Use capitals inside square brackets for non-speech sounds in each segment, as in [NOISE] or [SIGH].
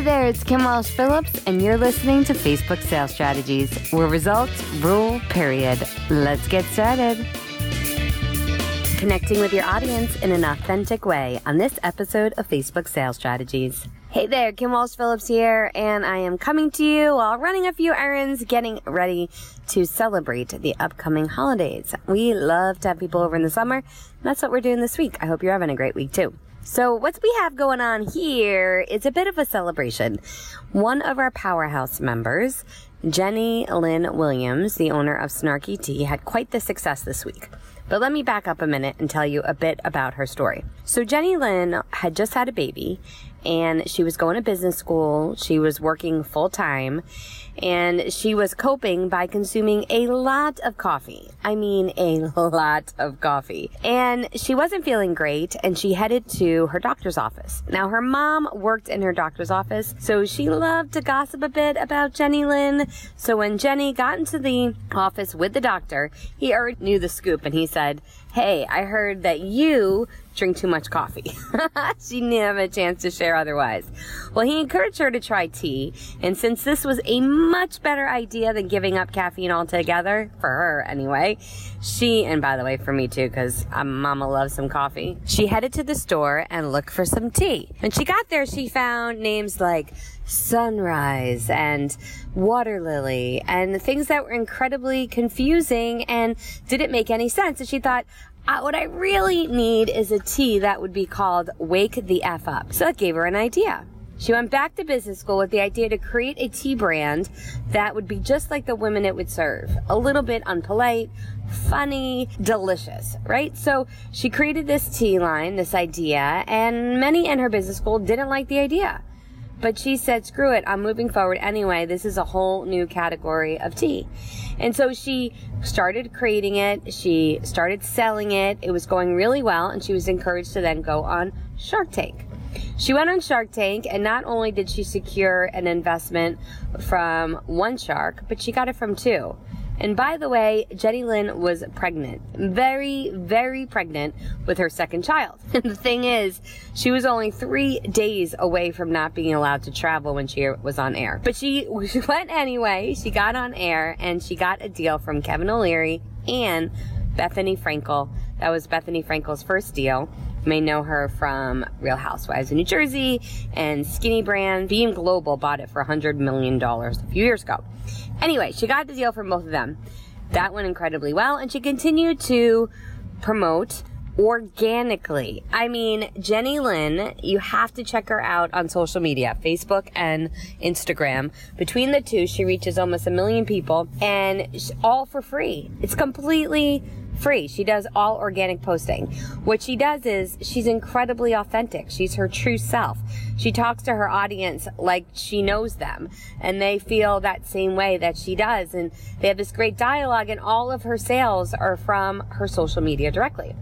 Hey there, it's Kim Walsh Phillips, and you're listening to Facebook Sales Strategies, where results rule, period. Let's get started. Connecting with your audience in an authentic way on this episode of Facebook Sales Strategies. Hey there, Kim Walsh Phillips here, and I am coming to you while running a few errands, getting ready to celebrate the upcoming holidays. We love to have people over in the summer. That's what we're doing this week. I hope you're having a great week too. So what we have going on here is a bit of a celebration. One of our powerhouse members, Jenni Lyn Williams, the owner of Snarky Tea, had quite the success this week. But let me back up a minute and tell you a bit about her story. So Jenni Lyn had just had a baby and she was going to business school. She was working full time and she was coping by consuming a lot of coffee. I mean, a [LAUGHS] lot of coffee. And she wasn't feeling great and she headed to her doctor's office. Now, her mom worked in her doctor's office, so she loved to gossip a bit about Jenni Lyn. So when Jenni got into the office with the doctor, he already knew the scoop and he said, Hey, I heard that you drink too much coffee. [LAUGHS] she didn't have a chance to share otherwise. Well, he encouraged her to try tea, and since this was a much better idea than giving up caffeine altogether, for her anyway, she, and by the way, for me too, because um, mama loves some coffee, she headed to the store and looked for some tea. When she got there, she found names like sunrise and water lily and things that were incredibly confusing and didn't make any sense. And she thought, uh, what I really need is a tea that would be called Wake the F Up. So that gave her an idea. She went back to business school with the idea to create a tea brand that would be just like the women it would serve. A little bit unpolite, funny, delicious, right? So she created this tea line, this idea, and many in her business school didn't like the idea. But she said, screw it, I'm moving forward anyway. This is a whole new category of tea. And so she started creating it. She started selling it. It was going really well. And she was encouraged to then go on Shark Tank. She went on Shark Tank, and not only did she secure an investment from one shark, but she got it from two. And by the way, Jenni Lyn was pregnant. Very, very pregnant with her second child. [LAUGHS] And the thing is, she was only three days away from not being allowed to travel when she was on air. But she, [LAUGHS] she went anyway. She got on air and she got a deal from Kevin O'Leary and Bethenny Frankel. That was Bethenny Frankel's first deal. May know her from Real Housewives of New Jersey and Skinny Brand. Beam Global bought it for $100 million a few years ago. Anyway, she got the deal from both of them. That went incredibly well, and she continued to promote organically. I mean, Jenni Lyn, you have to check her out on social media, Facebook and Instagram. Between the two, she reaches almost a million people and all for free. It's completely free. She does all organic posting. What she does is she's incredibly authentic. She's her true self. She talks to her audience like she knows them and they feel that same way that she does. And they have this great dialogue and all of her sales are from her social media directly.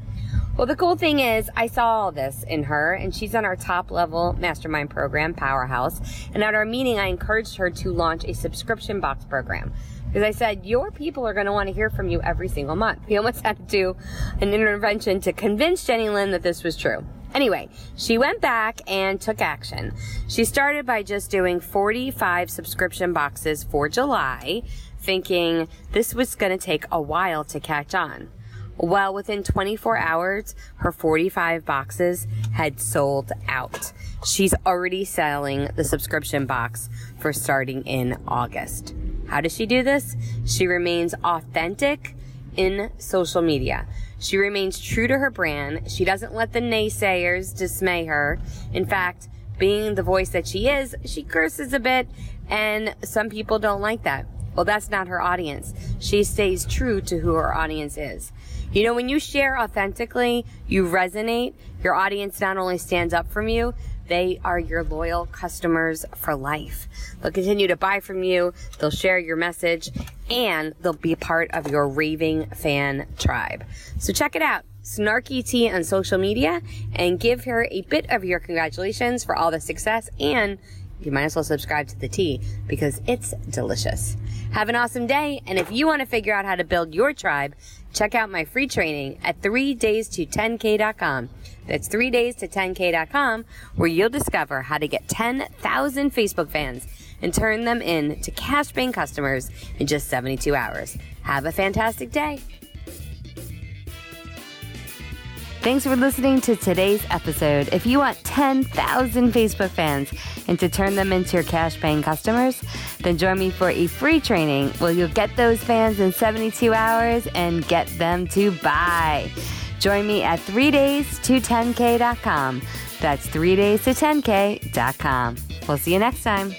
Well, the cool thing is, I saw all this in her, and she's on our top level mastermind program, Powerhouse. And at our meeting, I encouraged her to launch a subscription box program. Because I said, your people are going to want to hear from you every single month. We almost had to do an intervention to convince Jenni Lyn that this was true. Anyway, she went back and took action. She started by just doing 45 subscription boxes for July, thinking this was going to take a while to catch on. Well, within 24 hours, her 45 boxes had sold out. She's already selling the subscription box for starting in August. How does she do this? She remains authentic in social media. She remains true to her brand. She doesn't let the naysayers dismay her. In fact, being the voice that she is, she curses a bit, and some people don't like that. Well, that's not her audience. She stays true to who her audience is. You know, when you share authentically, you resonate. Your audience not only stands up from you, they are your loyal customers for life. They'll continue to buy from you, they'll share your message, and they'll be part of your raving fan tribe. So check it out. Snarky Tea on social media and give her a bit of your congratulations for all the success and you might as well subscribe to the tea because it's delicious. Have an awesome day. And if you want to figure out how to build your tribe, check out my free training at 3days to10k.com. That's 3days to 10k.com where you'll discover how to get 10,000 Facebook fans and turn them into cash paying customers in just 72 hours. Have a fantastic day. Thanks for listening to today's episode. If you want 10,000 Facebook fans and to turn them into your cash paying customers, then join me for a free training where you'll get those fans in 72 hours and get them to buy. Join me at 3days to 10k.com. That's 3days to 10k.com. We'll see you next time.